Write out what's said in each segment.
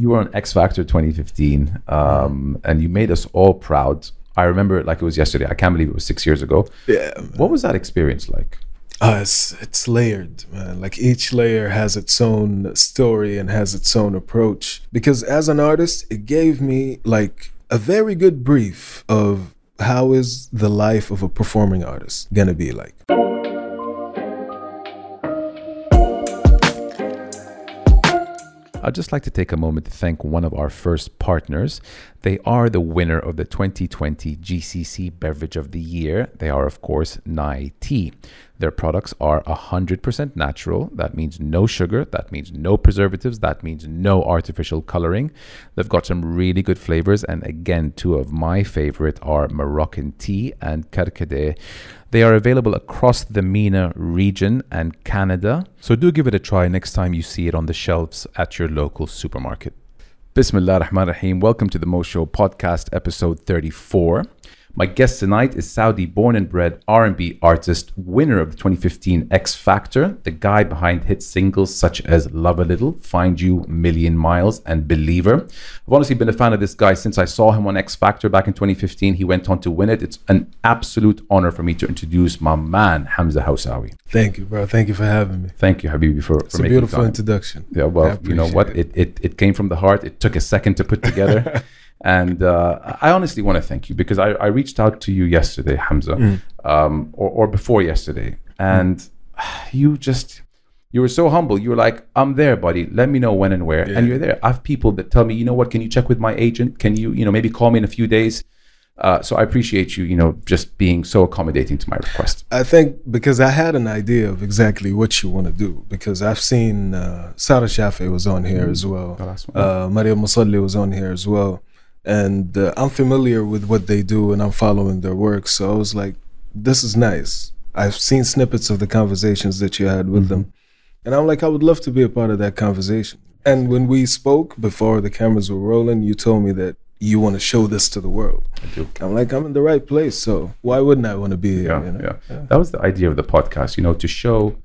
you were on X Factor 2015, um, and you made us all proud. I remember it like it was yesterday. I can't believe it was six years ago. Yeah. What was that experience like? Uh, it's it's layered, man. Like each layer has its own story and has its own approach. Because as an artist, it gave me like a very good brief of how is the life of a performing artist gonna be like. I'd just like to take a moment to thank one of our first partners. They are the winner of the 2020 GCC Beverage of the Year. They are, of course, Nai Tea. Their products are 100% natural. That means no sugar. That means no preservatives. That means no artificial coloring. They've got some really good flavors. And again, two of my favorite are Moroccan tea and Karkade. They are available across the MENA region and Canada. So do give it a try next time you see it on the shelves at your local supermarket. Bismillah ar-Rahman ar-Rahim. Welcome to the Mo Show podcast, episode 34. My guest tonight is Saudi born and bred R&B artist, winner of the 2015 X Factor, the guy behind hit singles such as Love a Little, Find You, Million Miles, and Believer. I've honestly been a fan of this guy since I saw him on X Factor back in 2015. He went on to win it. It's an absolute honor for me to introduce my man, Hamza Hawsawi. Thank you, bro. Thank you for having me. Thank you, Habibi, for, It's a making beautiful time. introduction. Yeah, well, you know what? appreciate It, it it came from the heart. It took a second to put together. And uh, I honestly want to thank you because I, I reached out to you yesterday, Hamza, Mm. um, or, or before yesterday. And you just, you were so humble. You were like, I'm there, buddy. Let me know when and where. Yeah. And you're there. I have people that tell me, you know what? Can you check with my agent? Can you, you know, maybe call me in a few days? Uh, so I appreciate you, you know, just being so accommodating to my request. I think because I had an idea of exactly what you want to do. Because I've seen uh, Sarah Shafi was on here as well. One. Uh, Maria Musalli was on here as well. And uh, I'm familiar with what they do and I'm following their work. So I was like, this is nice. I've seen snippets of the conversations that you had with them. And I'm like, I would love to be a part of that conversation. And when we spoke before the cameras were rolling, you told me that you want to show this to the world. I do. I'm like, I'm in the right place. So why wouldn't I want to be here? yeah, you know? yeah. That was the idea of the podcast, you know, to show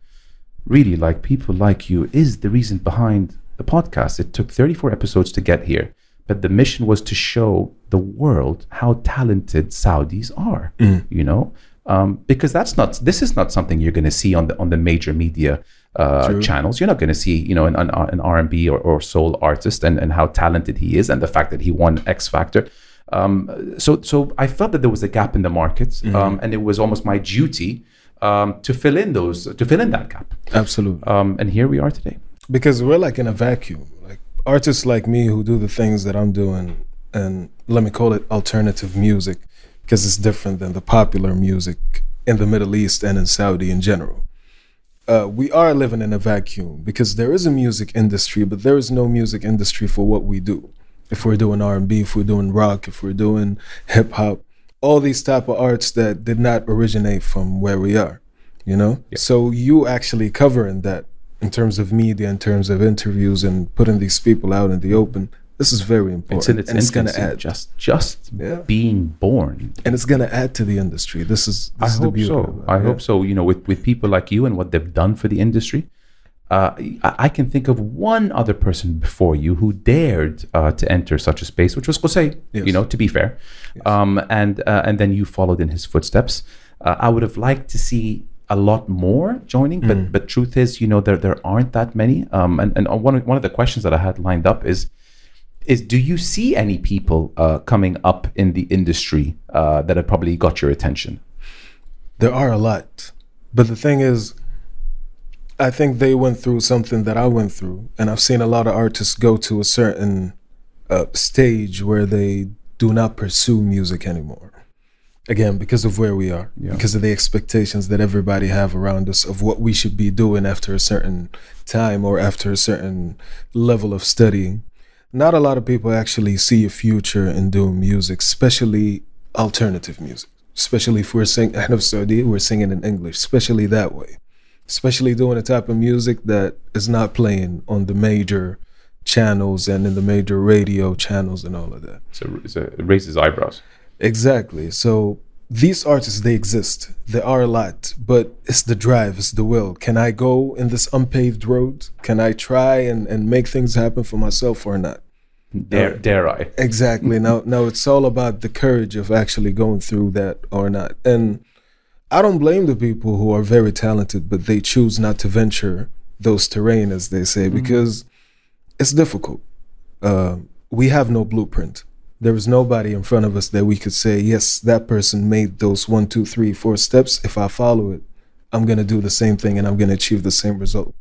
really like people like you is the reason behind the podcast. It took 34 episodes to get here, but the mission was to show the world how talented Saudis are, you know, um, because that's not, this is not something you're going to see on the, on the major media uh, channels. You're not going to see, you know, an, an, an R&B or, or soul artist and, and how talented he is and the fact that he won X Factor. Um, so, so I felt that there was a gap in the market, um, and it was almost my duty um, to fill in those, to fill in that gap. Absolutely. Um, and here we are today. because we're like in a vacuum. Like artists like me who do the things that I'm doing, and let me call it alternative music, because it's different than the popular music in the Middle East and in Saudi in general. Uh, we are living in a vacuum because there is a music industry, but there is no music industry for what we do. If we're doing R&B, if we're doing rock, if we're doing hip hop, all these type of arts that did not originate from where we are, you know. So you actually covering that in terms of media, in terms of interviews, and putting these people out in the open. This is very important, It's in its and it's gonna add, just just Yeah. being born. and it's gonna add to the industry. This is this I is the hope beauty. so. I yeah. hope so. You know, with with people like you and what they've done for the industry. Uh, I, I can think of one other person before you who dared uh, to enter such a space, which was Qusay. Yes. You know, to be fair, um, and uh, and then you followed in his footsteps. Uh, I would have liked to see a lot more joining, but Mm. but truth is, you know, there there aren't that many. Um, and and one of, one of the questions that I had lined up is is do you see any people uh, coming up in the industry uh, that have probably got your attention? There are a lot. But the thing is, I think they went through something that I went through. And I've seen a lot of artists go to a certain uh, stage where they do not pursue music anymore. Again, because of where we are, Yeah. because of the expectations that everybody have around us of what we should be doing after a certain time or after a certain level of studying. Not a lot of people actually see a future in doing music, especially alternative music. Especially if we're singing, I know Saudi, we're singing in English, especially that way. Especially doing a type of music that is not playing on the major channels and in the major radio channels and all of that. So a, it raises eyebrows. Exactly. So these artists, they exist. There are a lot, but it's the drive, it's the will. Can I go in this unpaved road? Can I try and, and make things happen for myself or not? Dare, dare I? Exactly. now, now it's all about the courage of actually going through that or not. And I don't blame the people who are very talented, but they choose not to venture those terrain, as they say, because it's difficult. Uh, we have no blueprint. There is nobody in front of us that we could say, yes, that person made those one, two, three, four steps. If I follow it, I'm going to do the same thing and I'm going to achieve the same result.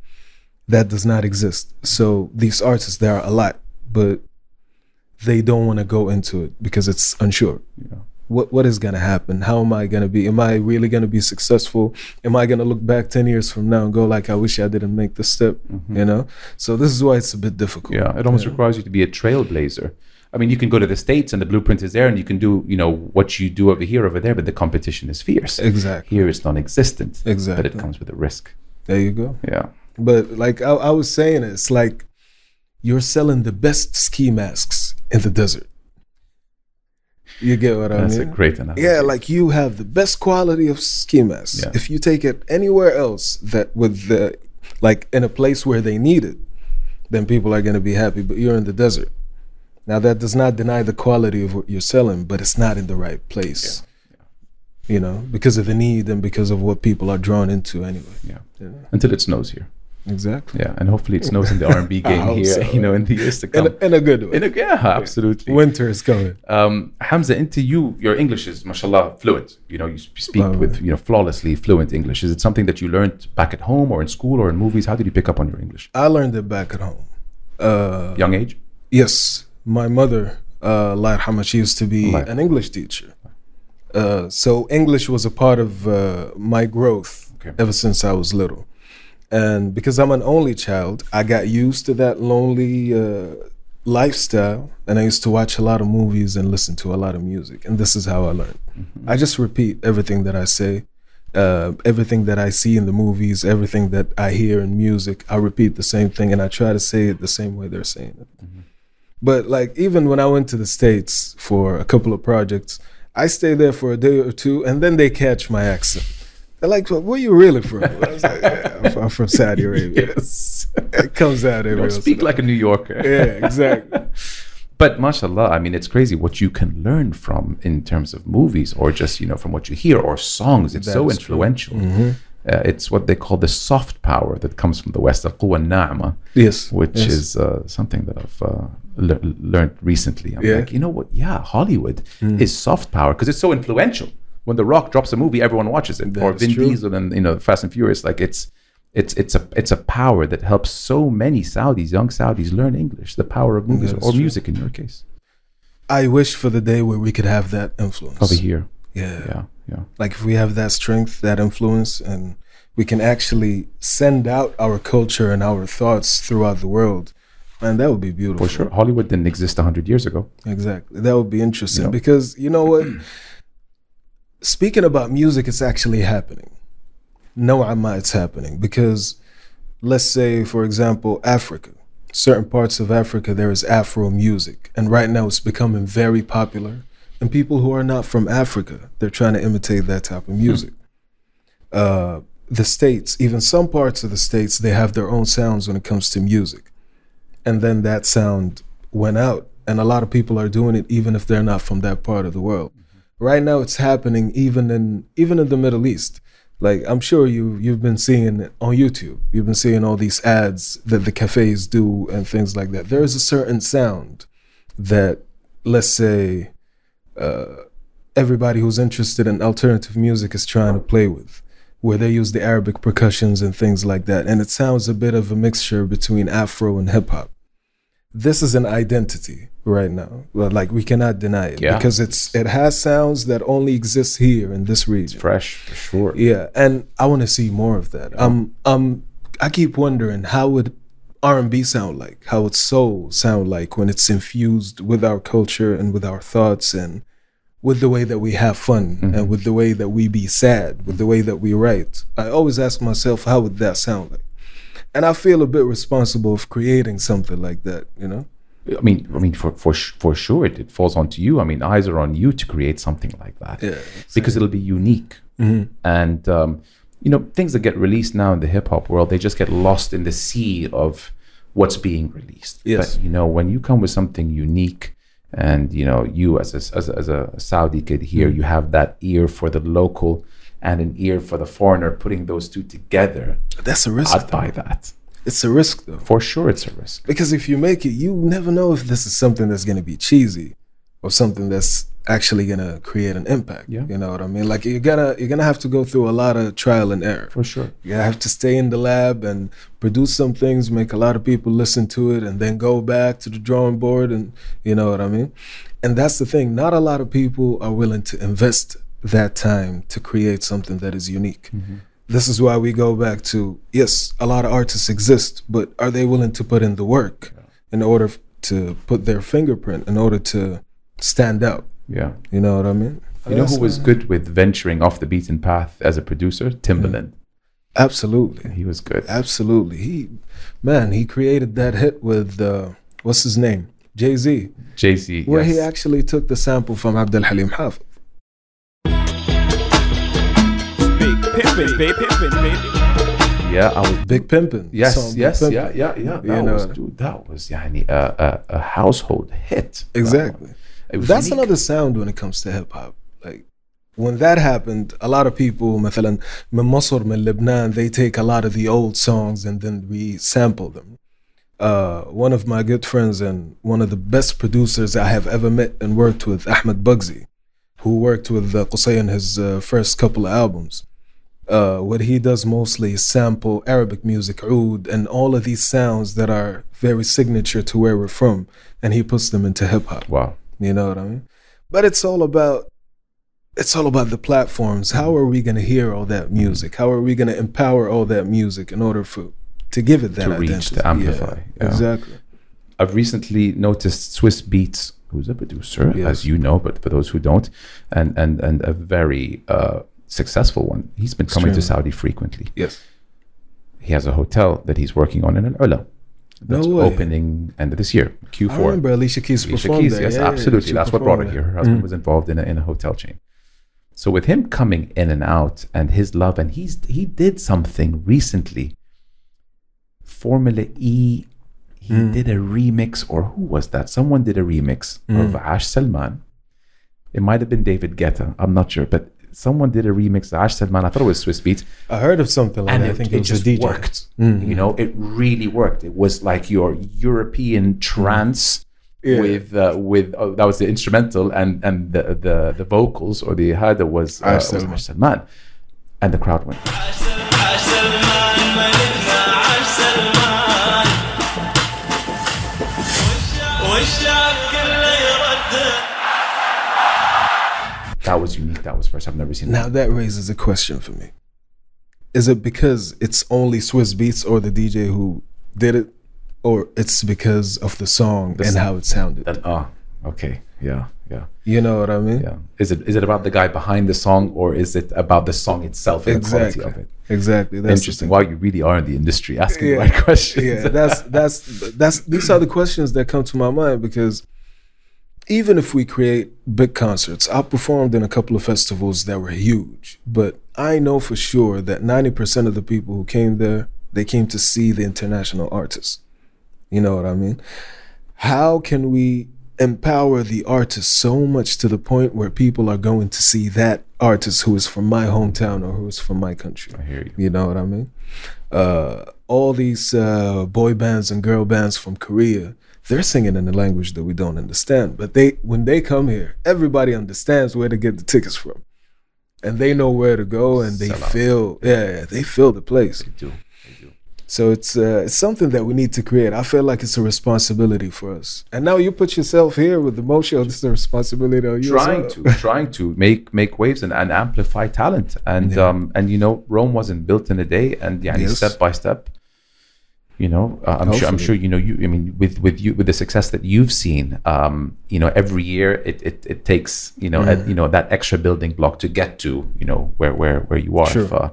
That does not exist. So these artists, there are a lot, but they don't want to go into it because it's unsure. Yeah. What what is gonna happen? How am I gonna be? Am I really gonna be successful? Am I gonna look back ten years from now and go like, I wish I didn't make the step? Mm-hmm. You know. So this is why it's a bit difficult. Yeah, it almost requires you to be a trailblazer. I mean, you can go to the states and the blueprint is there, and you can do, you know, what you do over here, over there, but the competition is fierce. Exactly. Here, it's non-existent. Exactly. But it comes with a risk. There you go. Yeah. But like I, I was saying, it's like you're selling the best ski masks in the desert. You get what I That's mean? a great analogy. Yeah, like you have the best quality of ski masks. Yeah. If you take it anywhere else that with the like in a place where they need it, then people are gonna be happy. But you're in the desert. Now that does not deny the quality of what you're selling, but it's not in the right place. You know, because of the need and because of what people are drawn into anyway. Yeah. Yeah. Until it snows here. Exactly. Yeah, and hopefully it snows in the R&B game here, so. you know, in the years to In come. a, in a good way. In a, yeah, absolutely. Winter is coming. Um, Hamza, into you, your English is, mashallah, fluent. You know, you speak with, you know, flawlessly fluent English. Is it something that you learned back at home or in school or in movies? How did you pick up on your English? I learned it back at home. Uh, Young age? Yes, my mother, uh, Allah yarhamha, she used to be an English teacher. Uh, so English was a part of uh, my growth Okay. ever since I was little. And because I'm an only child, I got used to that lonely uh, lifestyle. And I used to watch a lot of movies and listen to a lot of music. And this is how I learned. I just repeat everything that I say, uh, everything that I see in the movies, everything that I hear in music. I repeat the same thing and I try to say it the same way they're saying it. But like even when I went to the States for a couple of projects, I stay there for a day or two and then they catch my accent. They're like, well, where are you really from? I was like, yeah, I'm from- Saudi Arabia. Yes. It comes out every don't speak like a New Yorker. Yeah, exactly. But mashallah, I mean, it's crazy what you can learn from in terms of movies or just, you know, from what you hear or songs. It's so influential. Mm-hmm. Uh, it's what they call the soft power that comes from the West, al-quwa na'ma, Yes. which yes. is uh, something that I've uh, le- learned recently. I'm Yeah. like, you know what? Yeah, Hollywood Mm. is soft power because it's so influential. When The Rock drops a movie, everyone watches it. or Vin true. Diesel and you know Fast and Furious, like it's it's it's a it's a power that helps so many Saudis, young Saudis, learn English. The power of movies That or true. music in your case. I wish for the day where we could have that influence. Over here, Yeah. yeah, yeah. Like if we have that strength, that influence, and we can actually send out our culture and our thoughts throughout the world, man, that would be beautiful. For sure. Hollywood didn't exist 100 years ago. Exactly. That would be interesting because you know what? Speaking about music, it's actually happening. No, I'm it's happening because let's say, for example, Africa. Certain parts of Africa, there is Afro music, and right now it's becoming very popular. And people who are not from Africa, they're trying to imitate that type of music. Uh, the states, even some parts of the states, they have their own sounds when it comes to music. And then that sound went out and a lot of people are doing it even if they're not from that part of the world. Right now it's happening even in even in the middle east. Like i'm sure you you've been seeing it on youtube. You've been seeing all these ads that the cafes do and things like that. There is a certain sound that let's say uh, everybody who's interested in alternative music is trying to play with where they use the arabic percussions and things like that and it sounds a bit of a mixture between afro and hip hop this is an identity right now. Well, like we cannot deny it Yeah. because it's it has sounds that only exist here in this region. Fresh, for sure. Yeah, and I want to see more of that. Um, um, I keep wondering how would R and B sound like? How would soul sound like when it's infused with our culture and with our thoughts and with the way that we have fun and with the way that we be sad, with the way that we write? I always ask myself, how would that sound like? And I feel a bit responsible of creating something like that. You know? I mean, I mean, for for for sure, it, it falls onto you. I mean, eyes are on you to create something like that Yeah. because it'll be unique. And um, you know, things that get released now in the hip hop world, they just get lost in the sea of what's being released. Yes. But you know, when you come with something unique, and you know, you as a, as a, as a Saudi kid here, Mm. you have that ear for the local and an ear for the foreigner. Putting those two together, That's a risk. I'd buy that It's a risk though. for sure. It's a risk. Because if you make it, you never know if this is something that's going to be cheesy or something that's actually to create an impact. Yeah. You know what I mean? Like you're gonna you're gonna have to go through a lot of trial and error. For sure. You have to stay in the lab and produce some things, make a lot of people listen to it, and then go back to the drawing board. And you know what I mean? And that's the thing. Not a lot of people are willing to invest that time to create something that is unique. Mm-hmm. This is why we go back to yes, a lot of artists exist, but are they willing to put in the work in order to put their fingerprint in order to stand out? Yeah. You know what I mean? You know who was good with venturing off the beaten path as a producer? Timbaland. Absolutely. He was good. Absolutely. He, man, he created that hit with uh, what's his name, Jay Z, Jay Z. where he actually took the sample from Abdel Halim Hafiz. Big pimpin', big pimpin', baby. Yeah, I was. Big Pimpin'. Yes, song yes, Pimpin'. yeah, yeah, yeah. You That know. was, dude, that was yani, a, a, a household hit. That Exactly. one. It was That's unique. another sound when it comes to hip hop. Like when that happened, a lot of people, مثلا من مصر من Lebanon, they take a lot of the old songs and then we sample them. Uh, one of my good friends and one of the best producers I have ever met and worked with, Ahmed Bugsy, who worked with uh, Qusay in his uh, first couple of albums. Uh, what he does mostly is sample Arabic music, oud, and all of these sounds that are very signature to where we're from, and he puts them into hip hop. Wow. You know what I mean? But it's all about it's all about the platforms. How are we going to hear all that music? How are we going to empower all that music in order for to give it that To reach, identity? to amplify, yeah. Exactly. I've recently noticed Swizz Beatz, who's a producer, Yes. as you know, but for those who don't, and and and a very uh, successful one. He's been coming to Saudi frequently. Yes. He has a hotel that he's working on in Al Ula. That's way. opening end of this year, Q4. I remember Alicia Keys Alicia performed Keys, there. yes, Yeah, absolutely. That's what brought her here. Her husband Mm. was involved in a, in a hotel chain. So with him coming in and out and his love, and he's he did something recently. Formula E, he Mm. did a remix, or who was that? Someone did a remix Mm. of Ash Salman. It might have been David Guetta. I'm not sure, but someone did a remix of Ash Salman. I thought it was Swizz Beatz I heard of something like and that. it, I think it it was just a DJ. worked. Mhm. You know, it really worked. It was like your European trance Yeah. with uh, with oh, that was the instrumental and and the the, the vocals or the hada was uh, Ash was Salman. Ash Salman, and the crowd went. That was unique. That was first. I've never seen it. Now that. that raises a question for me. Is it because it's only Swizz Beatz or the DJ who did it, or it's because of the song The and s- how it sounded? That ah okay yeah yeah You know what I mean? yeah. Is it is it about the guy behind the song or is it about the song itself and the Exactly. quality of it? Exactly. That's Interesting. Wow, you really are in the industry asking Yeah. the right questions. yeah, that's that's that's these are the questions that come to my mind because even if we create big concerts, I performed in a couple of festivals that were huge, but I know for sure that 90% of the people who came there, they came to see the international artists. You know what I mean? How can we empower the artist so much to the point where people are going to see that artist who is from my hometown or who is from my country? I hear you. You know what I mean? Uh, all these uh, boy bands and girl bands from Korea, they're singing in a language that we don't understand. But they, when they come here, everybody understands where to get the tickets from, and they know where to go, and they Sell feel, yeah, they feel the place. They do. They do. So it's uh, it's something that we need to create. I feel like it's a responsibility for us. And now you put yourself here with the motion. This is a responsibility on you. trying to trying to make make waves and, and amplify talent and Yeah. um and you know Rome wasn't built in a day and yeah Yes. step by step you know uh, I'm sure I'm sure you know you I mean with with you with the success that you've seen um you know every year it it, it takes you know Mm. a- you know that extra building block to get to you know where where where you are Sure. If, uh,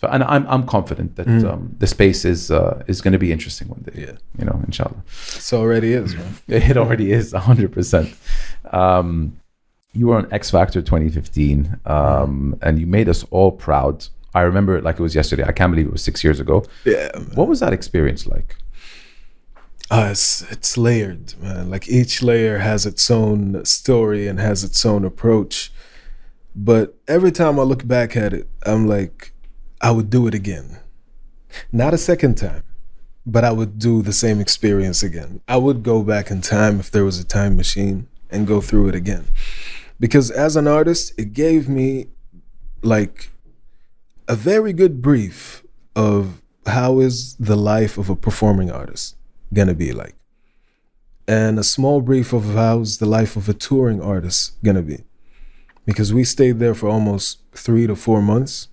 so and I'm I'm confident that um, the space is uh, is going to be interesting one day Yeah. you know inshallah so already is, man. it already is 100%. Um, you were on X Factor 2015 um, and you made us all proud. I remember it like it was yesterday. I can't believe it was six years ago. Yeah. man. What was that experience like? Uh, it's it's layered, man. Like each layer has its own story and has its own approach. But every time I look back at it, I'm like, I would do it again. Not a second time, but I would do the same experience again. I would go back in time if there was a time machine and go through it again. Because as an artist, it gave me like a very good brief of how is the life of a performing artist gonna be like? And a small brief of how's the life of a touring artist gonna be? Because we stayed there for almost three to four months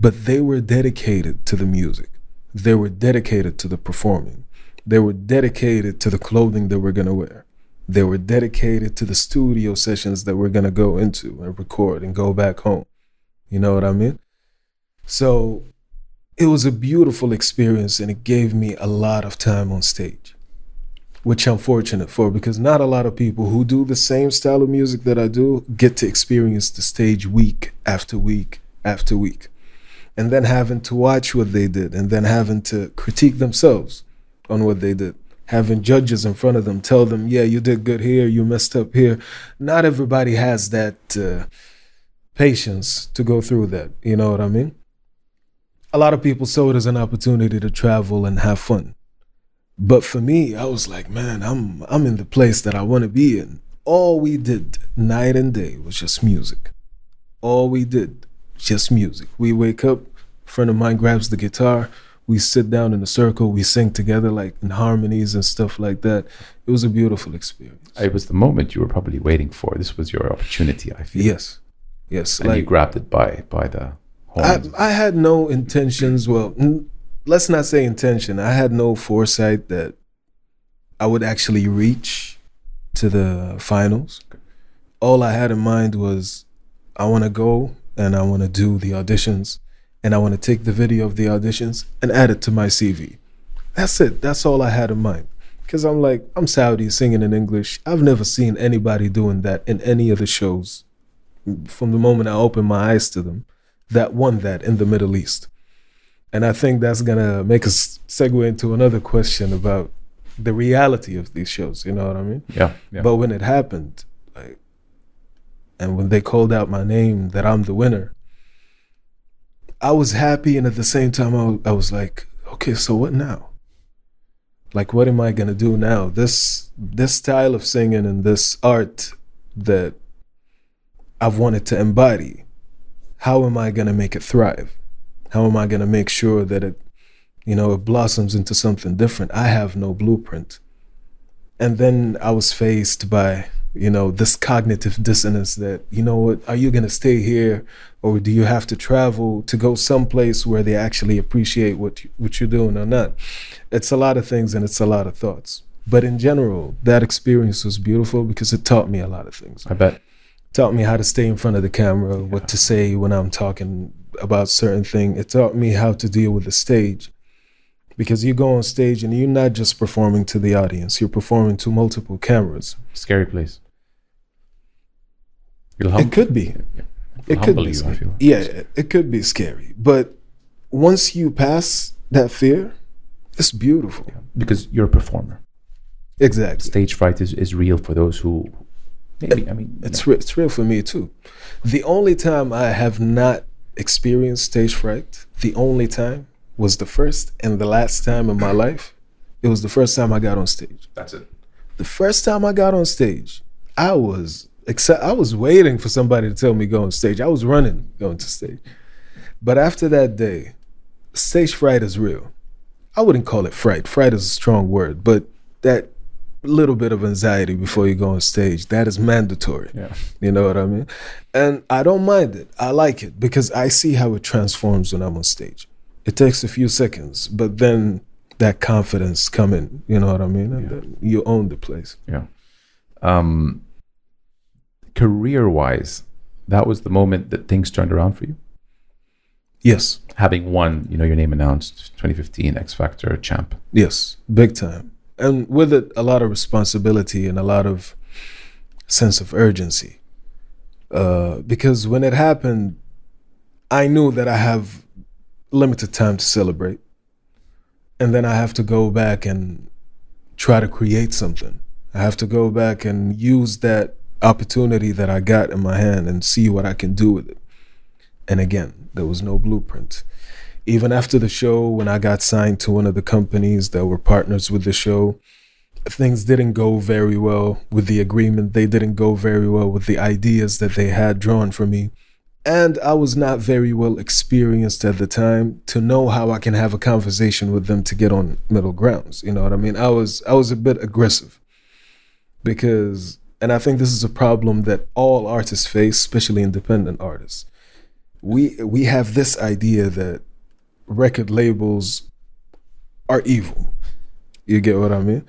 but they were dedicated to the music. They were dedicated to the performing. They were dedicated to the clothing that we're gonna wear. They were dedicated to the studio sessions that we're gonna go into and record and go back home. You know what i mean so it was a beautiful experience and it gave me a lot of time on stage, which I'm fortunate for because not a lot of people who do the same style of music that I do get to experience the stage week after week after week. And then having to watch what they did and then having to critique themselves on what they did. Having judges in front of them tell them, yeah, you did good here, you messed up here. Not everybody has that uh, patience to go through that. You know what I mean? A lot of people saw it as an opportunity to travel and have fun. But for me, I was like, man, I'm I'm in the place that I want to be in. All we did night and day was just music. All we did, just music. We wake up, a friend of mine grabs the guitar, we sit down in a circle, we sing together like in harmonies and stuff like that. It was a beautiful experience. It was the moment you were probably waiting for. This was your opportunity, I feel. Yes. Yes. And you grabbed it by by the I. I had no intentions. Well, let's not say intention. I had no foresight that I would actually reach to the finals. All I had in mind was I want to go and I want to do the auditions and I want to take the video of the auditions and add it to my CV. That's it. That's all I had in mind. Because I'm like, I'm Saudi singing in English. I've never seen anybody doing that in any of the shows from the moment I opened my eyes to them that won that in the Middle East. And I think that's gonna make us segue into another question about the reality of these shows. You know what I mean? yeah, yeah. But when it happened, like, and when they called out my name that I'm the winner, I was happy, and at the same time, I I was like, okay, so what now? Like, what am I gonna do now? This this style of singing and this art that I've wanted to embody, how am I gonna make it thrive? How am I gonna make sure that it, you know, it blossoms into something different? I have no blueprint and then I was faced by you know this cognitive dissonance that you know what are you going to stay here or do you have to travel to go someplace where they actually appreciate what you, what you're doing or not it's a lot of things and it's a lot of thoughts but in general that experience was beautiful because it taught me a lot of things I bet. Taught me how to stay in front of the camera, what to say when I'm talking about certain thing. It taught me how to deal with the stage. Because you go on stage and you're not just performing to the audience, you're performing to multiple cameras. Scary place. It'll It could be. It could be. you, I scary. feel. Yeah, it could be scary. But once you pass that fear, it's beautiful. because you're a performer. Exactly. Stage fright is, is real for those who maybe I mean It's re- it's real for me too. The only time I have not experienced stage fright, the only time was the first and the last time in my life. It was the first time I got on stage. that's it. The first time I got on stage, I was except I was waiting for somebody to tell me go on stage. I was running going to stage. But after that day, stage fright is real. I wouldn't call it fright. Fright is a strong word, but that little bit of anxiety before you go on stage, that is mandatory. Yeah. You know what I mean? And I don't mind it. I like it because I see how it transforms when I'm on stage. It takes a few seconds, but then that confidence come in, you know what I mean? And then you own the place. Yeah. Um career wise, that was the moment that things turned around for you. Yes. Having won, you know, your name announced 2015 X Factor champ. Yes. Big time. And with it a lot of responsibility and a lot of sense of urgency. Uh, because when it happened, I knew that I have limited time to celebrate. And then I have to go back and try to create something. I have to go back and use that opportunity that I got in my hand and see what I can do with it. And again, there was no blueprint. Even after the show, when I got signed to one of the companies that were partners with the show, things didn't go very well with the agreement. They didn't go very well with the ideas that they had drawn for me. And I was not very well experienced at the time to know how I can have a conversation with them to get on middle grounds. You know what I mean? I was I was a bit aggressive because and I think this is a problem that all artists face, especially independent artists. We we have this idea that record labels are evil. You get what I mean?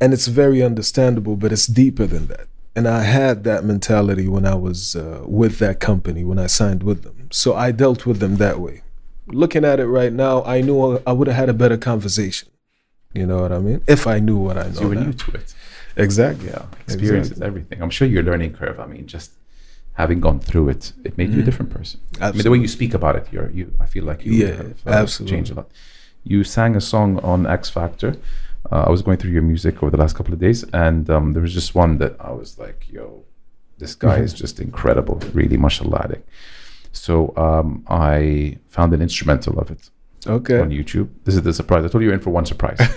And it's very understandable, but it's deeper than that. And I had that mentality when I was uh, with that company, when I signed with them. So I dealt with them that way. Looking at it right now, I knew I would have had a better conversation. You know what I mean? If I knew what I know. you were now. new to it. Exactly. Yeah, experience is everything. I'm sure your learning curve. I mean, just having gone through it, it made you a different person. I mean, the way you speak about it, you're you. I feel like you Yeah, have uh, absolutely. changed a lot. You sang a song on X Factor. Uh, I was going through your music over the last couple of days, and um, there was just one that I was like, "Yo, this guy is just incredible, really, mashallah." alayk." So um, I found an instrumental of it Okay. on YouTube. This is the surprise. I told you you're in for one surprise.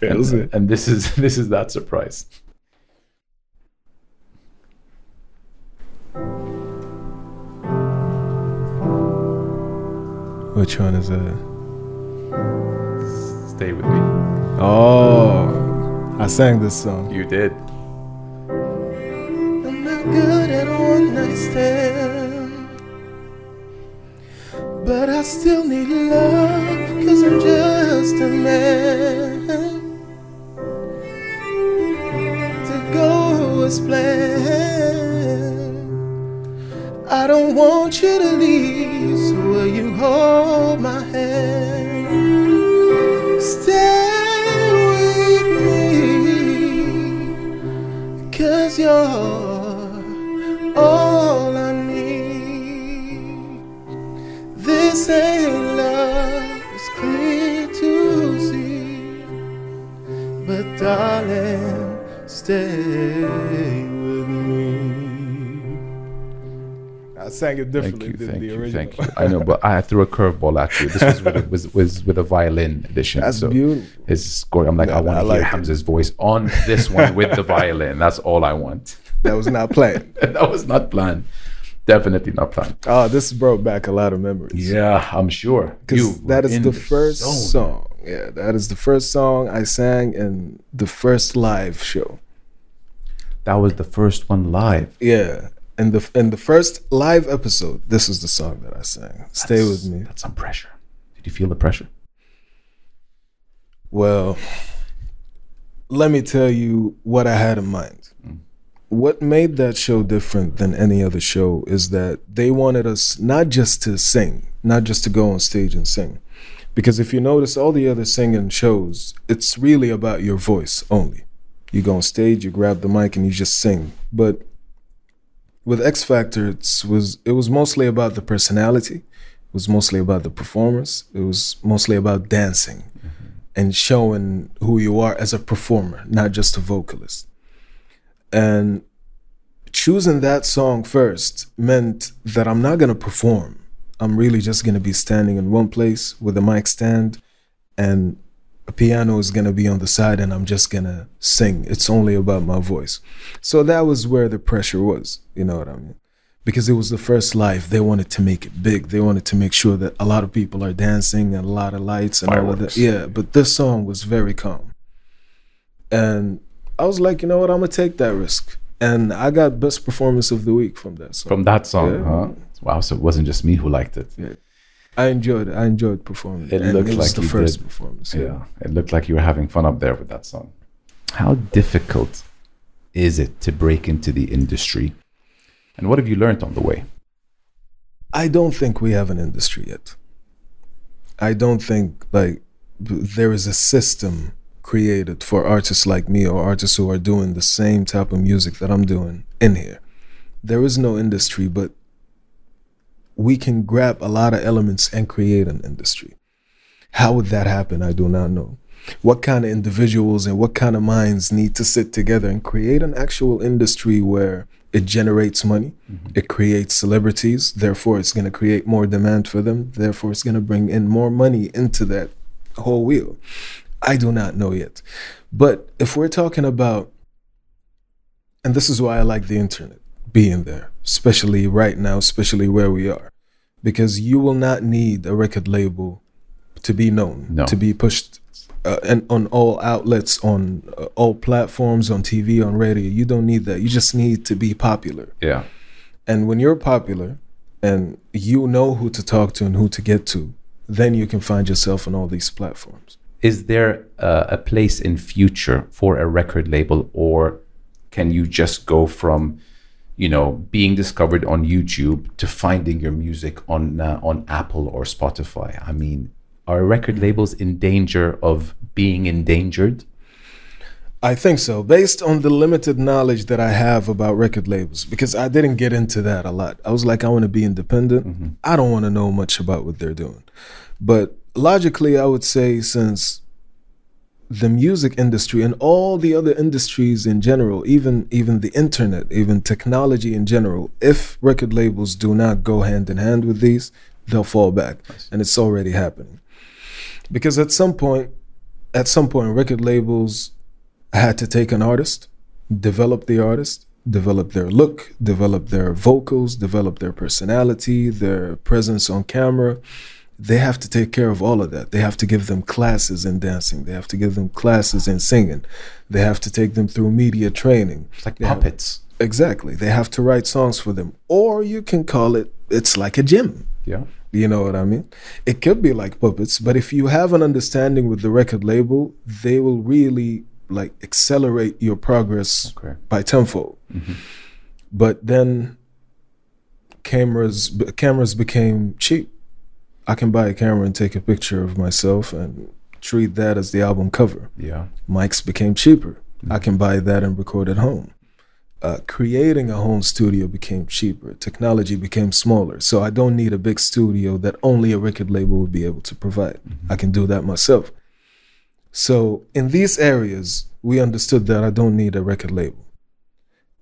Okay, and, and this is this is that surprise. Which one is it? Stay with me. Oh, I sang this song. You did. I'm not good at a one night stand, but I still need love because I'm just a man. To go as planned. I don't want you to leave, so will you hold my hand? Stay with me. Cause you're all I need. This ain't love, it's clear to see. But darling, stay sang it Thank you, than thank the you, original. thank you. I know, but I threw a curveball at you. This was with a, was, was with a violin edition. That's so beautiful. His score. I'm like, I want to like hear it. Hamza's voice on this one with the violin. That's all I want. That was not planned. that was not planned. Definitely not planned. Oh, this brought back a lot of memories. Yeah, I'm sure. because that is the first zone. song. Yeah, that is the first song I sang in the first live show. That was the first one live. Yeah, in the in the first live episode, this is the song that I sang. Stay That's- with me. That's some pressure. Did you feel the pressure? Well, let me tell you what I had in mind. Mm. What made that show different than any other show is that they wanted us not just to sing, not just to go on stage and sing. Because if you notice all the other singing shows, it's really about your voice only. You go on stage, you grab the mic and you just sing. But with X Factor, it was it was mostly about the personality. It was mostly about the performance. It was mostly about dancing mm-hmm. and showing who you are as a performer, not just a vocalist. And choosing that song first meant that I'm not going to perform. I'm really just going to be standing in one place with a mic stand and a piano is going to be on the side and I'm just going to sing. It's only about my voice. So that was where the pressure was, you know what I mean? Because it was the first live, they wanted to make it big. They wanted to make sure that a lot of people are dancing and a lot of lights and all of that. Yeah, but this song was very calm. And I was like, you know what, I'm gonna take that risk. And I got best performance of the week from that song. From that song, Yeah. huh? Wow, so it wasn't just me who liked it. I enjoyed. I enjoyed performing. It and looked it was like the first did. performance. Yeah, it looked like you were having fun up there with that song. How difficult is it to break into the industry? And what have you learned on the way? I don't think we have an industry yet. I don't think like there is a system created for artists like me or artists who are doing the same type of music that I'm doing in here. There is no industry, but we can grab a lot of elements and create an industry. How would that happen? I do not know. what kind of individuals and what kind of minds need to sit together and create an actual industry where it generates money, mm-hmm. it creates celebrities, therefore it's going to create more demand for them, therefore it's going to bring in more money into that whole wheel. I do not know yet. But if we're talking about and this is why I like the internet being there, especially right now, especially where we are, because you will not need a record label to be known, No. to be pushed uh, and on all outlets, on uh, all platforms, on TV, on radio. You don't need that. You just need to be popular. Yeah. And when you're popular and you know who to talk to and who to get to, then you can find yourself on all these platforms. Is there uh, a place in future for a record label, or can you just go from, you know, being discovered on YouTube to finding your music on uh, on Apple or Spotify? I mean, are record labels in danger of being endangered? I think so, based on the limited knowledge that I have about record labels, because I didn't get into that a lot. I was like, I want to be independent. I don't want to know much about what they're doing. But logically, I would say since the music industry and all the other industries in general, even even the internet, even technology in general, if record labels do not go hand in hand with these, they'll fall back, and it's already happening. Because at some point, at some point, record labels had to take an artist, develop the artist, develop their look, develop their vocals, develop their personality, their presence on camera. They have to take care of all of that. They have to give them classes in dancing. They have to give them classes in singing. They have to take them through media training. It's like They have- puppets. Exactly. They have to write songs for them. Or you can call it, it's like a gym. Yeah. You know what I mean? It could be like puppets, but if you have an understanding with the record label, they will really like accelerate your progress Okay. by tenfold. Mm-hmm. But then cameras cameras became cheap. I can buy a camera and take a picture of myself and treat that as the album cover. Yeah. Mics became cheaper. I can buy that and record at home. Uh, creating a home studio became cheaper. Technology became smaller. So I don't need a big studio that only a record label would be able to provide. I can do that myself. So in these areas, we understood that I don't need a record label.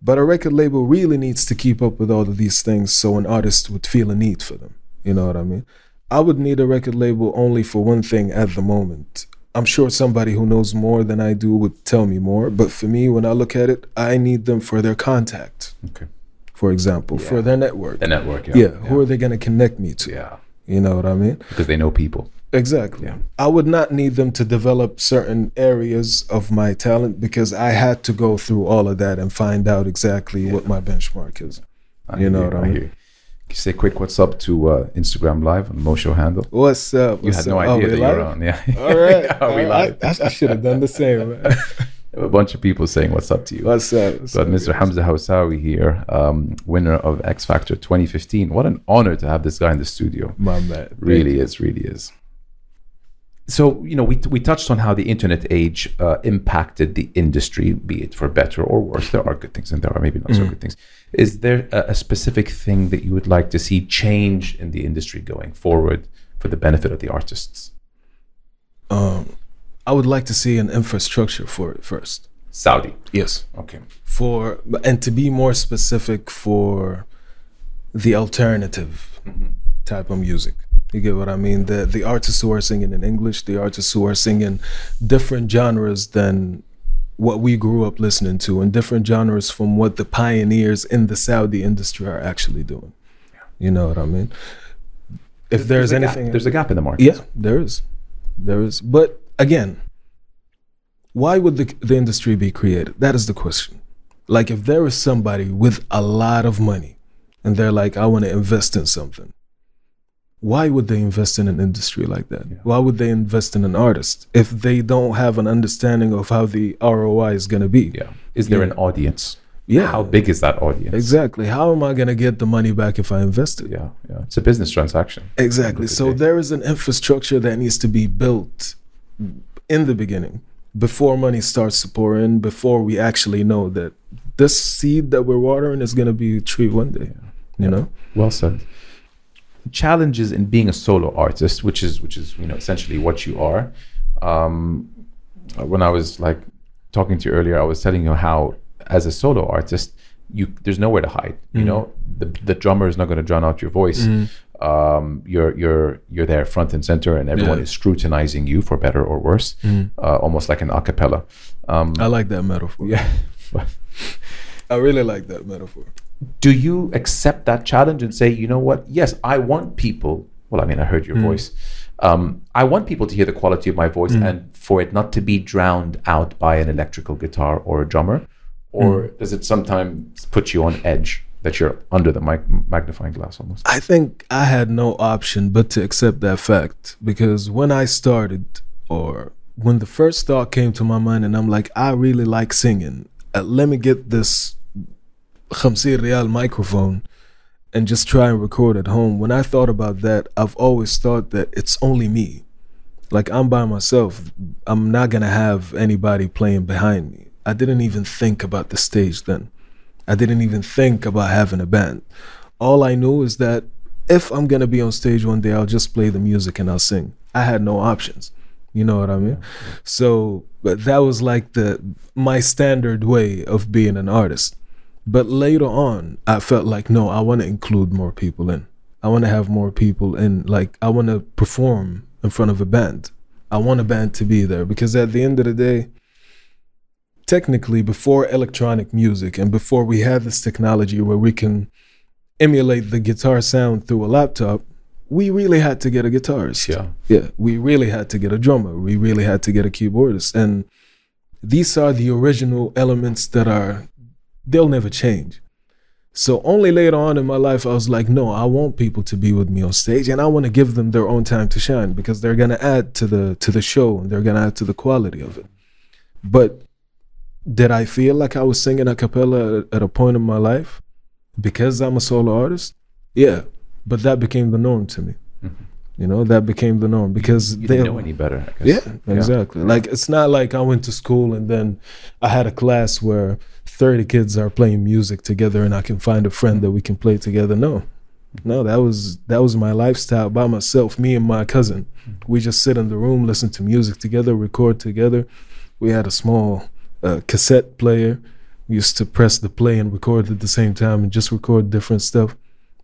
But a record label really needs to keep up with all of these things so an artist would feel a need for them. You know what I mean? I would need a record label only for one thing at the moment. I'm sure somebody who knows more than I do would tell me more, but for me, when I look at it, I need them for their contact, Okay. for example, for their network. The network. yeah, who are they going to connect me to? Yeah. You know what I mean? Because they know people. Exactly. Yeah. I would not need them to develop certain areas of my talent because I had to go through all of that and find out exactly what my benchmark is. I You know what I mean? Hear Can you say quick what's up to uh, Instagram Live on the Mo Show handle? What's up? You What's had no up? Idea that you were on. Yeah. All right. Are we I- live? I, I should have done the same. a bunch of people saying what's up to you. What's up? What's Got up, Mr. guys? Hamza Hawsawi here, um, winner of X Factor 2015. What an honor to have this guy in the studio. My bad. Really is, really is. So, you know, we, we touched on how the internet age uh, impacted the industry, be it for better or worse. There are good things and there are maybe not so good things. Is there a, a specific thing that you would like to see change in the industry going forward for the benefit of the artists? Um, I would like to see an infrastructure for it first. Saudi. Yes. Okay. For and to be more specific for the alternative type of music. You get what I mean? The the artists who are singing in English, the artists who are singing different genres than what we grew up listening to, and different genres from what the pioneers in the Saudi industry are actually doing. You know what I mean? If there's, gap. anything, there's a gap in the market. yeah, there is. There is. But again, why would the, the industry be created? That is the question. Like, if there is somebody with a lot of money and they're like, I want to invest in something, why would they invest in an industry like that? Yeah. Why would they invest in an artist if they don't have an understanding of how the ROI is going to be? Yeah. Is there Yeah. an audience? Yeah. How big is that audience? Exactly. How am I going to get the money back if I invest it? Yeah. Yeah. It's a business transaction. Exactly. So day. there is an infrastructure that needs to be built in the beginning before money starts to pour in, before we actually know that this seed that we're watering is going to be a tree one day. You know? Well said. Challenges in being a solo artist, which is which is you know essentially what you are. Um, uh, when I was like talking to you earlier, I was telling you how as a solo artist, you there's nowhere to hide. You know, the the drummer is not going to drown out your voice. Um, you're you're you're there front and center, and everyone Yeah. is scrutinizing you for better or worse, uh, almost like an a cappella. Um, I like that metaphor. yeah. I really like that metaphor. Do you accept that challenge and say, you know what? Yes, I want people. Well, I mean, I heard your voice. Um, I want people to hear the quality of my voice and for it not to be drowned out by an electrical guitar or a drummer. Or does it sometimes put you on edge that you're under the mic- magnifying glass almost? I think I had no option but to accept that fact because when I started, or when the first thought came to my mind, and I'm like, I really like singing. Uh, let me get this 50 riyal microphone and just try and record at home. When I thought about that, I've always thought that it's only me. Like I'm by myself. I'm not gonna have anybody playing behind me. I didn't even think about the stage then. I didn't even think about having a band. All I knew is that if I'm gonna be on stage one day, I'll just play the music and I'll sing. I had no options. You know what I mean? So, but that was like the my standard way of being an artist. But later on, I felt like no, I want to include more people in. I want to have more people in. Like I want to perform in front of a band. I want a band to be there because at the end of the day, technically, before electronic music and before we had this technology where we can emulate the guitar sound through a laptop, we really had to get a guitarist. Yeah. Yeah, we really had to get a drummer. We really had to get a keyboardist. And these are the original elements that are, they'll never change. So only later on in my life, I was like, no, I want people to be with me on stage and I want to give them their own time to shine because they're going to add to the, to the show and they're going to add to the quality of it. But did I feel like I was singing a cappella at, at a point in my life because I'm a solo artist? Yeah, but that became the norm to me. Mm-hmm. You know, that became the norm because You they didn't know any better, I guess. yeah, exactly. Like it's not like I went to school and then I had a class where 30 kids are playing music together and I can find a friend that we can play together. No. No, that was that was my lifestyle by myself, me and my cousin. We just sit in the room, listen to music together, record together. We had a small uh, cassette player. We used to press the play and record at the same time and just record different stuff.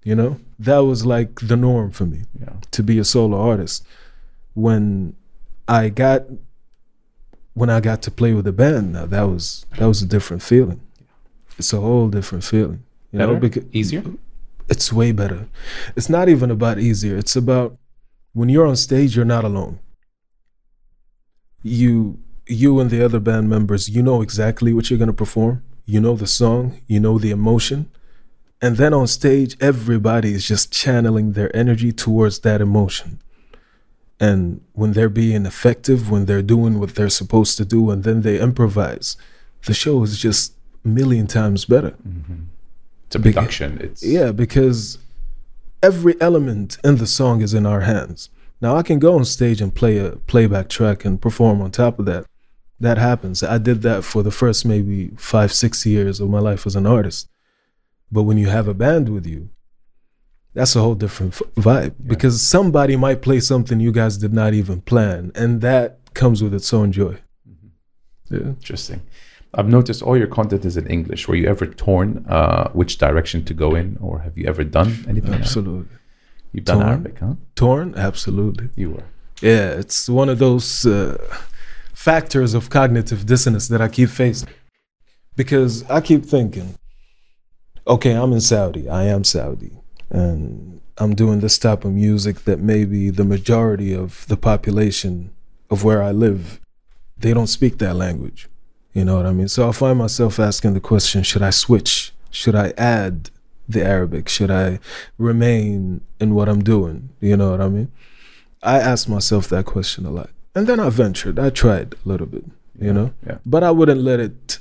You know, that was like the norm for me Yeah. to be a solo artist. When I got when I got to play with the band, now that was that was a different feeling. It's a whole different feeling. You know, Better? because Easier? it's way better. It's not even about easier. It's about when you're on stage, you're not alone. You you and the other band members, you know exactly what you're gonna perform. You know the song, you know the emotion. And then on stage, everybody is just channeling their energy towards that emotion. And when they're being effective, when they're doing what they're supposed to do, and then they improvise, the show is just a million times better. Mm-hmm. It's a Big- production. It's Yeah, because every element in the song is in our hands. Now I can go on stage and play a playback track and perform on top of that. That happens. I did that for the first maybe five, six years of my life as an artist. But when you have a band with you, that's a whole different f- vibe because somebody might play something you guys did not even plan, and that comes with its own joy. Yeah. Interesting. I've noticed all your content is in English. Were you ever torn uh, which direction to go in, or have you ever done anything? Absolutely. You've done Torn. Arabic, huh? Torn? Absolutely. You were. Yeah, it's one of those uh, factors of cognitive dissonance that I keep facing. Because I keep thinking, okay, I'm in Saudi, I am Saudi, and I'm doing this type of music that maybe the majority of the population of where I live, they don't speak that language. You know what I mean? So I find myself asking the question should I switch? Should I add the Arabic? Should I remain in what I'm doing? You know what I mean? I asked myself that question a lot. And then I ventured. I tried a little bit, you know? Yeah. But I wouldn't let it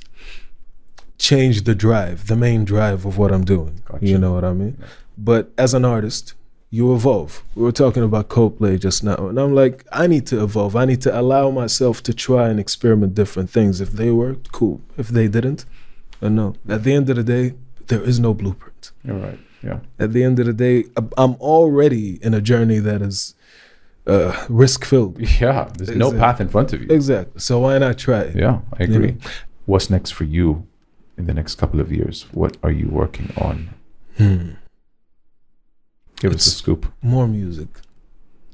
change the drive, the main drive of what I'm doing. Gotcha. You know what I mean? But as an artist, you evolve. We were talking about Coldplay just now, and I'm like, I need to evolve. I need to allow myself to try and experiment different things. If they worked, cool. If they didn't, then no. At the end of the day, there is no blueprint You're right. Yeah. at the end of the day I'm already in a journey that is uh, risk filled. Yeah, there's no path in front of you. Exactly. So why not try it? Yeah, I You agree. know? What's next for you in the next couple of years? What are you working on? Hmm. Give us a scoop. More music.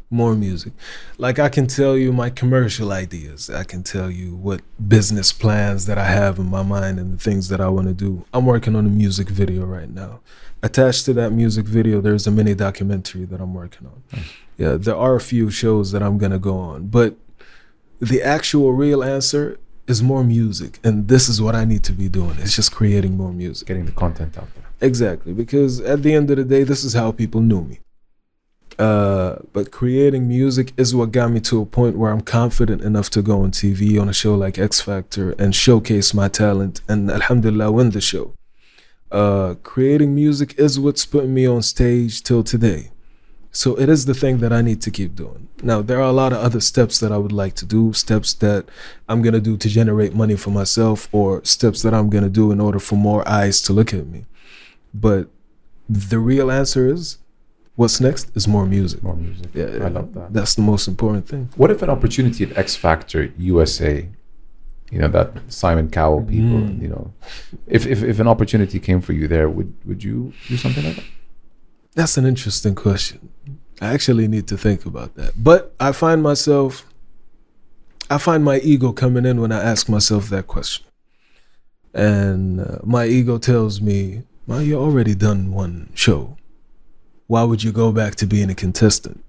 More music. Like I can tell you my commercial ideas. I can tell you what business plans that I have in my mind and the things that I want to do. I'm working on a music video right now. Attached to that music video, there's a mini documentary that I'm working on. Hmm. Yeah, there are a few shows that I'm going to go on, but the actual real answer is more music. And this is what I need to be doing. It's just creating more music. Getting the content out there. Exactly, because at the end of the day, this is how people knew me. Uh, but creating music is what got me to a point where I'm confident enough to go on TV on a show like X Factor and showcase my talent and Alhamdulillah win the show. Uh, creating music is what's putting me on stage till today. So it is the thing that I need to keep doing. Now, there are a lot of other steps that I would like to do, steps that I'm going to do to generate money for myself, or steps that I'm going to do in order for more eyes to look at me. But the real answer is what's next is more music. More music. Yeah, I love that. That's the most important thing. What if an opportunity at X Factor USA, you know, that Simon Cowell people, Mm. you know, if, if, if an opportunity came for you there, would, would you do something like that? That's an interesting question. I actually need to think about that. But I find myself, I find my ego coming in when I ask myself that question. And uh, my ego tells me, well, you already done one show. Why would you go back to being a contestant?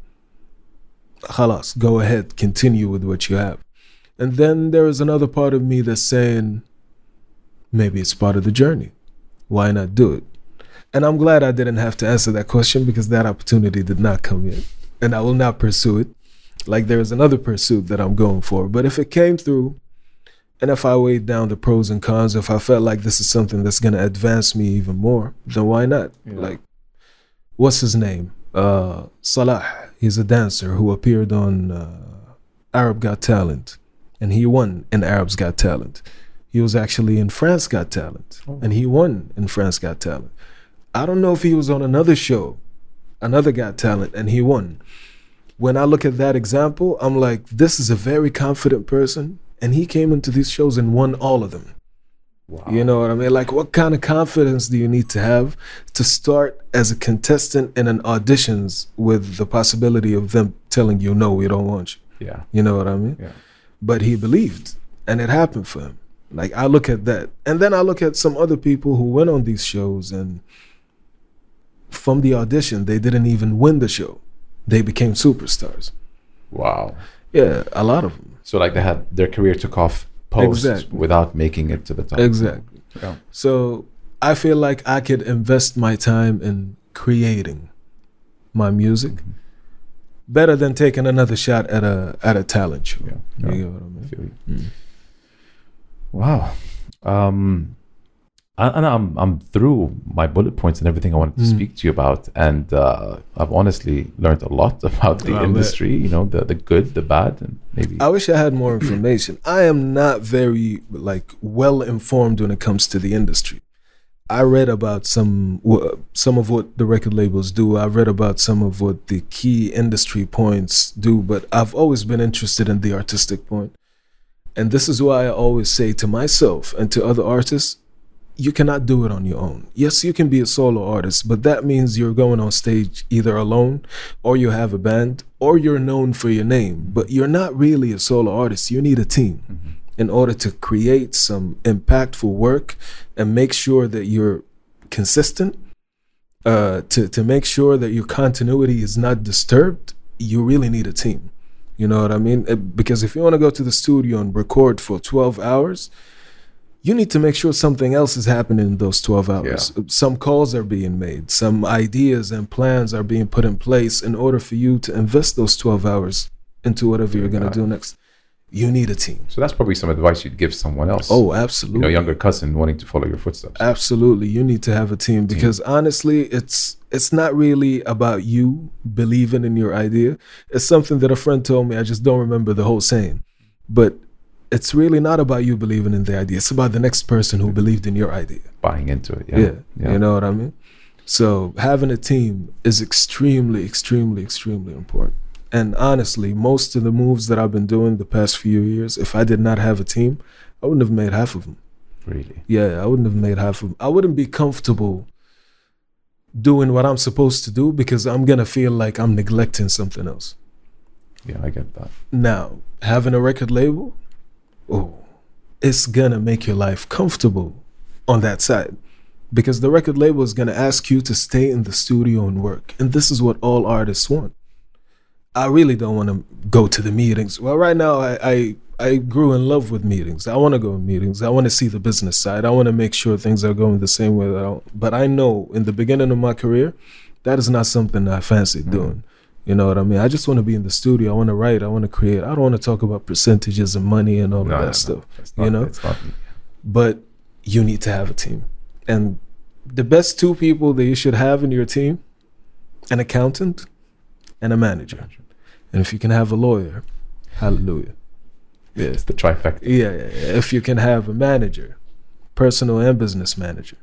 Khalas, go ahead, continue with what you have. And then there is another part of me that's saying, maybe it's part of the journey. Why not do it? And I'm glad I didn't have to answer that question because that opportunity did not come in. And I will not pursue it. Like there is another pursuit that I'm going for. But if it came through, and if I weighed down the pros and cons, if I felt like this is something that's going to advance me even more, then why not? Yeah. Like, what's his name? Uh, Salah. He's a dancer who appeared on uh, Arab Got Talent, and he won in Arab's Got Talent. He was actually in France Got Talent, and he won in France Got Talent. I don't know if he was on another show, another Got Talent, and he won. When I look at that example, I'm like, this is a very confident person, and he came into these shows and won all of them. Wow. You know what I mean? Like, what kind of confidence do you need to have to start as a contestant in an auditions with the possibility of them telling you, no, we don't want you? Yeah. You know what I mean? Yeah. But he believed, and it happened for him. Like, I look at that. And then I look at some other people who went on these shows, and from the audition, they didn't even win the show. They became superstars. Wow. Yeah, a lot of them. So like they had their career took off post Exactly. without making it to the top. Exactly. Yeah. So I feel like I could invest my time in creating my music better than taking another shot at a at a talent show. Yeah. You Yeah. get what I I mean? feel you. Mm. Wow. Um, I- and I'm I'm through my bullet points and everything I wanted to Mm. speak to you about, and uh, I've honestly learned a lot about the industry. You know, the the good, the bad, and maybe I wish I had more information. I am not very like well informed when it comes to the industry. I read about some some of what the record labels do. I read about some of what the key industry points do, but I've always been interested in the artistic point. And this is why I always say to myself and to other artists, you cannot do it on your own. Yes, you can be a solo artist, but that means you're going on stage either alone or you have a band or you're known for your name, but you're not really a solo artist. You need a team in order to create some impactful work and make sure that you're consistent. Uh, to to make sure that your continuity is not disturbed, you really need a team. You know what I mean? Uh, Because if you want to go to the studio and record for 12 hours, you need to make sure something else is happening in those 12 hours. Some calls are being made, some ideas and plans are being put in place in order for you to invest those 12 hours into whatever you're going to do next. You need a team. so that's probably some advice you'd give someone else. Oh, you absolutely. know, younger cousin wanting to follow your footsteps. Absolutely, you need to have a team because honestly, it's it's not really about you believing in your idea. It's something that a friend told me. I just don't remember the whole saying, but it's really not about you believing in the idea. It's about the next person who believed in your idea. Buying into it. Yeah, Yeah. you know what I mean. So having a team is extremely, extremely, extremely important. And honestly, most of the moves that I've been doing the past few years, if I did not have a team, I wouldn't have made half of them. Really? Yeah, I wouldn't have made half of them. I wouldn't be comfortable doing what I'm supposed to do because I'm gonna feel like I'm neglecting something else. Yeah, I get that. Now, having a record label, oh, it's gonna make your life comfortable on that side. Because the record label is gonna ask you to stay in the studio and work. And this is what all artists want. I really don't want to go to the meetings. Well, right now I I, I grew in love with meetings. I want to go to meetings. I want to see the business side. I want to make sure things are going the same way that I. But I know in the beginning of my career, that is not something I fancied doing. You know what I mean? I just want to be in the studio. I want to write. I want to create. I don't want to talk about percentages and money and all No, of no, that no, stuff. it's you not- know? But you need to have a team. And the best two people that you should have in your team an accountant and a manager. And if you can have a lawyer, hallelujah. Yeah. It's the trifecta. Yeah, yeah, yeah. If you can have a manager, personal and business manager,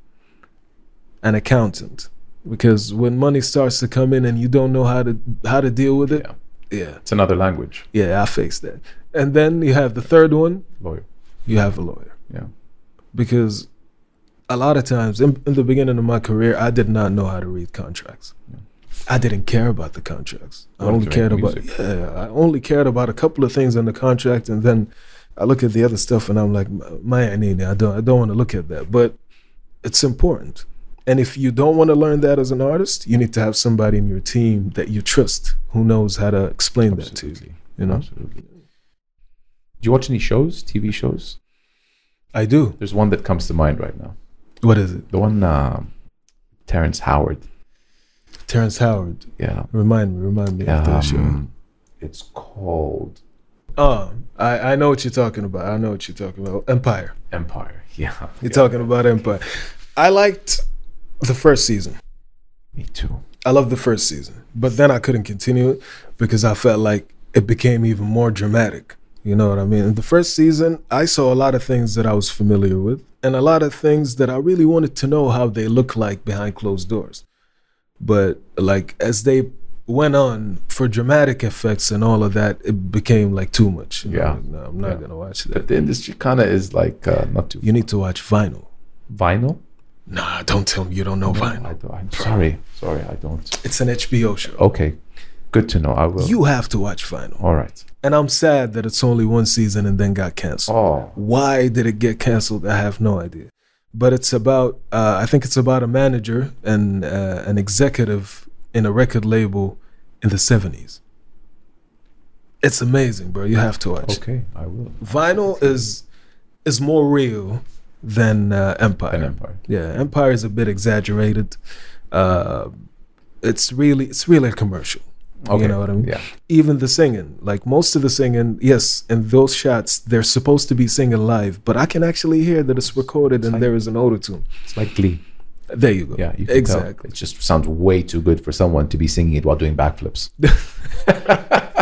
an accountant, because when money starts to come in and you don't know how to how to deal with it, Yeah, yeah, it's another language. yeah, I faced that. And then you have the third one, Lawyer. you have a lawyer, Yeah. because a lot of times in, in the beginning of my career, I did not know how to read contracts. Yeah. I didn't care about the contracts. I only cared about music. yeah. I only cared about a couple of things in the contract, and then I look at the other stuff, and I'm like, my I need I don't I don't want to look at that, but it's important. And if you don't want to learn that as an artist, you need to have somebody in your team that you trust who knows how to explain that to you. Absolutely. You know, Absolutely. Do you watch any shows, TV shows? I do. There's one that comes to mind right now. What is it? The one uh, Terrence Howard. Terrence Howard. Yeah. Remind me. Remind me of that show. Um, it's called Oh, I, I know what you're talking about. I know what you're talking about. Empire. Empire. Yeah. You're Yeah. talking about Empire. I liked the first season. Me too. I loved the first season, but then I couldn't continue it because I felt like it became even more dramatic. You know what I mean? In the first season, I saw a lot of things that I was familiar with and a lot of things that I really wanted to know how they look like behind closed doors. But like as they went on for dramatic effects and all of that, it became like too much. You know, Yeah. like, no, I'm not Yeah. gonna watch But that. the industry kind of is like uh, not too You need to watch Vinyl. vinyl. Nah, don't tell me you don't know No, Vinyl. I don't, I'm sorry. Sorry, I don't. It's an HBO show. Okay, good to know. I will. You have to watch Vinyl. All right. And I'm sad that it's only one season and then got canceled. Oh, Why did it get canceled? I have no idea. But it's about, uh, I think it's about a manager and uh, an executive in a record label in the 70s. It's amazing, bro. You have to watch. okay. I will. Vinyl is is more real than uh, Empire. An Empire. Yeah, Empire is a bit exaggerated. Uh, it's really it's really a commercial. Okay. You know what I mean? Yeah. Even the singing, like most of the singing, yes, in those shots they're supposed to be singing live, but I can actually hear that it's recorded and like- there is an auto tune. It's like Glee. There you go. Yeah, you can exactly. Tell. It just sounds way too good for someone to be singing it while doing backflips.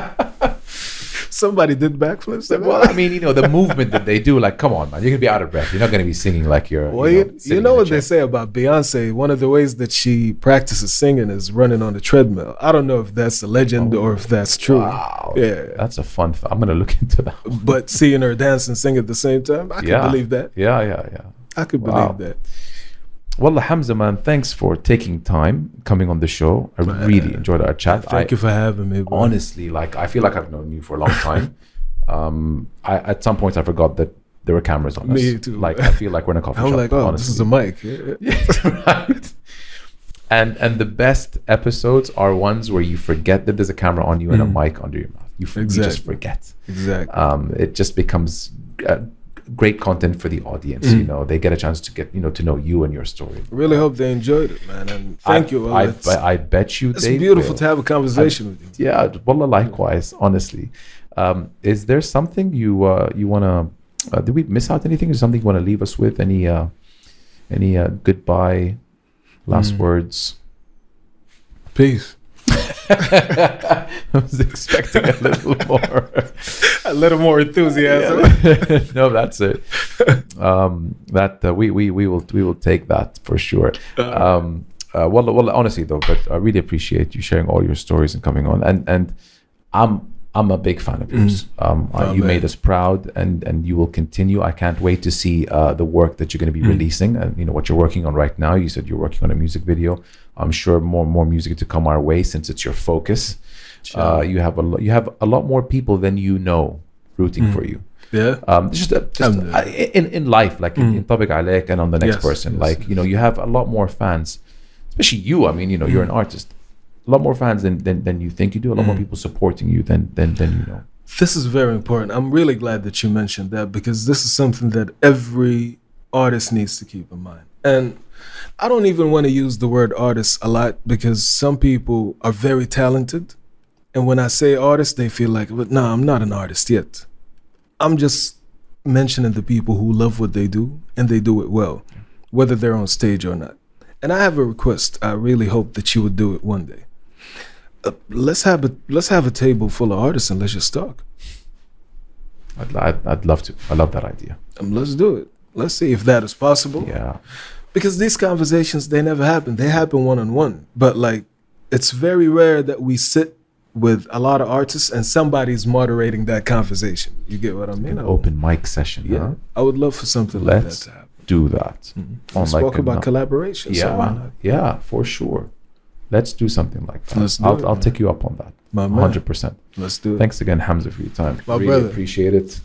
Somebody did backflips. well, I mean, you know, the movement that they do, like, come on, man, you're gonna be out of breath. You're not gonna be singing like you're. Well, you know, you know what they say about Beyonce. One of the ways that she practices singing is running on the treadmill. I don't know if that's a legend oh. or if that's true. Oh, Wow. Yeah. That's a fun. F- I'm gonna look into that. But seeing her dance and sing at the same time, I can yeah. believe that. Yeah, yeah, yeah. I could Wow. believe that. Well, Hamza, man, thanks for taking time coming on the show. I really enjoyed our chat. Thank I, you for having me. Bro. honestly, like, I feel like I've known you for a long time. um, I, at some point, I forgot that there were cameras on us. Me too. Like, I feel like we're in a coffee I'm shop. like, oh, honestly. this is a mic. Yeah, yeah. right. And and the best episodes are ones where you forget that there's a camera on you and a mic under your mouth. You, f- you just Mm. Forget. Exactly. Um, it just becomes uh, great content for the audience. Mm. You know, they get a chance to get you know to know you and your story. really hope they enjoyed it, man. And thank I, you. I, I, I bet you. it's beautiful will. to have a conversation with you. Yeah, wallah, likewise. Honestly, um, is there something you uh, you wanna? Uh, did we miss out anything? Is something you want to leave us with? Any uh, any uh, goodbye, last Mm. words? Peace. I was expecting a little more. A little more enthusiasm. no, that's it. Um, that uh, we we we will we will take that for sure. Um, uh, well, well, honestly though, but I really appreciate you sharing all your stories and coming on. And and I'm I'm a big fan of yours. Um, uh, Oh, you man. made us proud, and and you will continue. I can't wait to see uh, the work that you're going to be releasing, and you know what you're working on right now. You said you're working on a music video. I'm sure more and more music to come our way since it's your focus. Uh, you have a lo- you have a lot more people than you know rooting for you. Yeah. Um, just, a, just Alhamdulillah. uh, in in life, like in, in Tabik Alek and on the next Yes, person, yes, like you know, you have a lot more fans, especially you. I mean, you know, you're an artist. A lot more fans than, than than you think you do. A lot more people supporting you than than than you know. This is very important. I'm really glad that you mentioned that because this is something that every artist needs to keep in mind. And I don't even want to use the word artist a lot because some people are very talented. And when I say artist, they feel like, but no, I'm not an artist yet. I'm just mentioning the people who love what they do and they do it well, whether they're on stage or not. And I have a request. I really hope that you would do it one day. Uh, let's have a let's have a table full of artists and let's just talk. I'd, I'd, I'd love to. I love that idea. Um, let's do it. Let's see if that is possible. Yeah. Because these conversations they never happen. They happen one on one. But like it's very rare that we sit with a lot of artists and somebody's moderating that conversation. You get what I mean? An I- open mic session. yeah. Huh? I would love for something like that Let's to happen. do that. We On spoke a about collaboration. so why Yeah, not? yeah, for sure. Let's do something like that. Let's do I'll, it, I'll man. take you up on that. My. Hundred percent. Let's do it. Thanks again, Hamza, for your time. My really brother. appreciate it.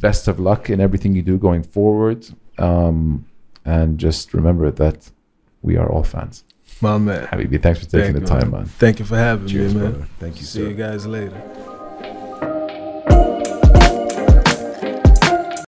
Best of luck in everything you do going forward. Um, and just remember that we are all fans. My man. Habibi, thanks for taking Thank the time, man. man. Thank you for having Cheers, me, man. brother. Thank you, See sir. you guys later.